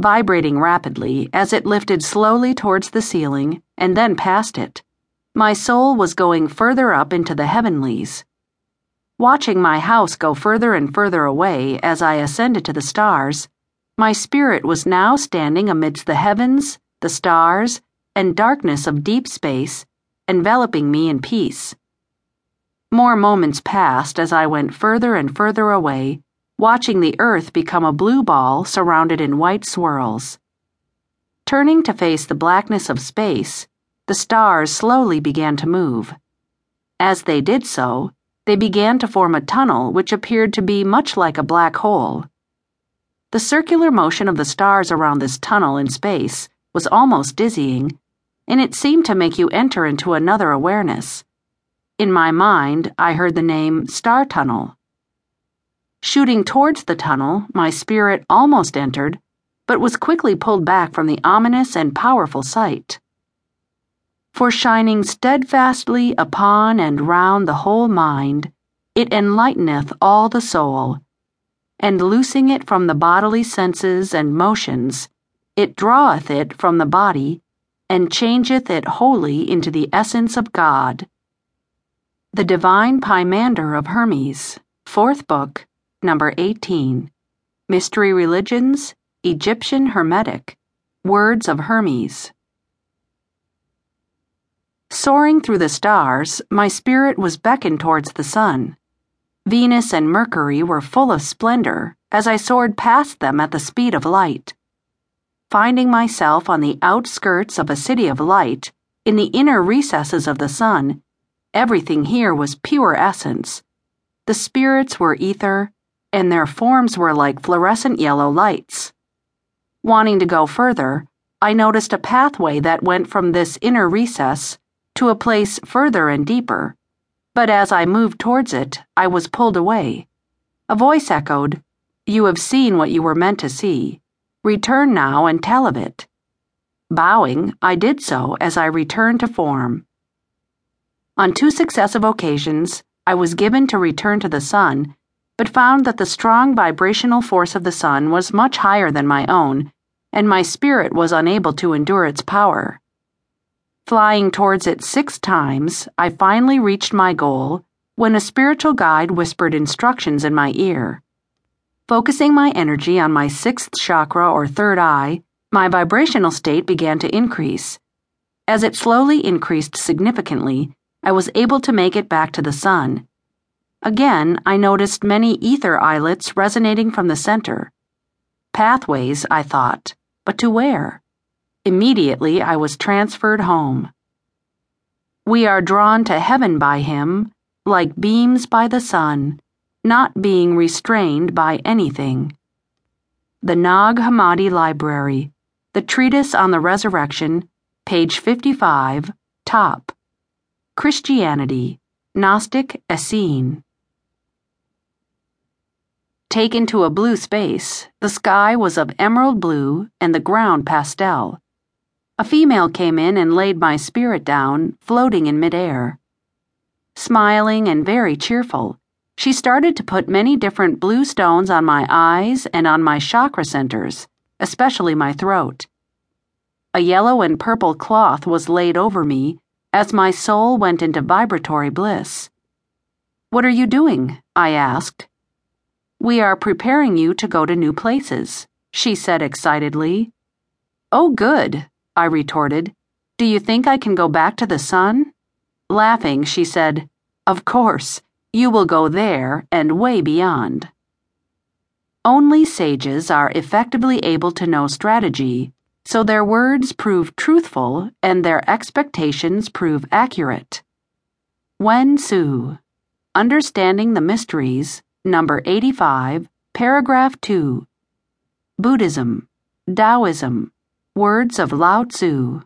vibrating rapidly as it lifted slowly towards the ceiling and then past it. My soul was going further up into the heavenlies. Watching my house go further and further away as I ascended to the stars, my spirit was now standing amidst the heavens, the stars, and darkness of deep space, enveloping me in peace. More moments passed as I went further and further away, watching the earth become a blue ball surrounded in white swirls. Turning to face the blackness of space, the stars slowly began to move. As they did so, they began to form a tunnel which appeared to be much like a black hole. The circular motion of the stars around this tunnel in space was almost dizzying, and it seemed to make you enter into another awareness. In my mind, I heard the name Star Tunnel. Shooting towards the tunnel, my spirit almost entered, but was quickly pulled back from the ominous and powerful sight. For shining steadfastly upon and round the whole mind, it enlighteneth all the soul and loosing it from the bodily senses and motions, it draweth it from the body, and changeth it wholly into the essence of God. The Divine Pymander of Hermes, Fourth Book, Number 18. Mystery Religions, Egyptian Hermetic, Words of Hermes. Soaring through the stars, my spirit was beckoned towards the sun. Venus and Mercury were full of splendor as I soared past them at the speed of light. Finding myself on the outskirts of a city of light, in the inner recesses of the sun, everything here was pure essence. The spirits were ether, and their forms were like fluorescent yellow lights. Wanting to go further, I noticed a pathway that went from this inner recess to a place further and deeper but as I moved towards it, I was pulled away. A voice echoed, You have seen what you were meant to see. Return now and tell of it. Bowing, I did so as I returned to form. On two successive occasions, I was given to return to the sun, but found that the strong vibrational force of the sun was much higher than my own, and my spirit was unable to endure its power. Flying towards it six times, I finally reached my goal when a spiritual guide whispered instructions in my ear. Focusing my energy on my sixth chakra or third eye, my vibrational state began to increase. As it slowly increased significantly, I was able to make it back to the sun. Again, I noticed many ether islets resonating from the center. Pathways, I thought, but to where? Immediately I was transferred home. We are drawn to heaven by him, like beams by the sun, not being restrained by anything. The Nag Hammadi Library, The Treatise on the Resurrection, page 55, top. Christianity, Gnostic Essene. Taken to a blue space, the sky was of emerald blue and the ground pastel. A female came in and laid my spirit down, floating in midair. Smiling and very cheerful, she started to put many different blue stones on my eyes and on my chakra centers, especially my throat. A yellow and purple cloth was laid over me as my soul went into vibratory bliss. What are you doing? I asked. We are preparing you to go to new places, she said excitedly. Oh, good, I retorted. Do you think I can go back to the sun? Laughing, she said, Of course, you will go there and way beyond. Only sages are effectively able to know strategy, so their words prove truthful and their expectations prove accurate. Wen Tzu Understanding the Mysteries, number 85, paragraph 2. Buddhism, Taoism, Words of Lao Tzu.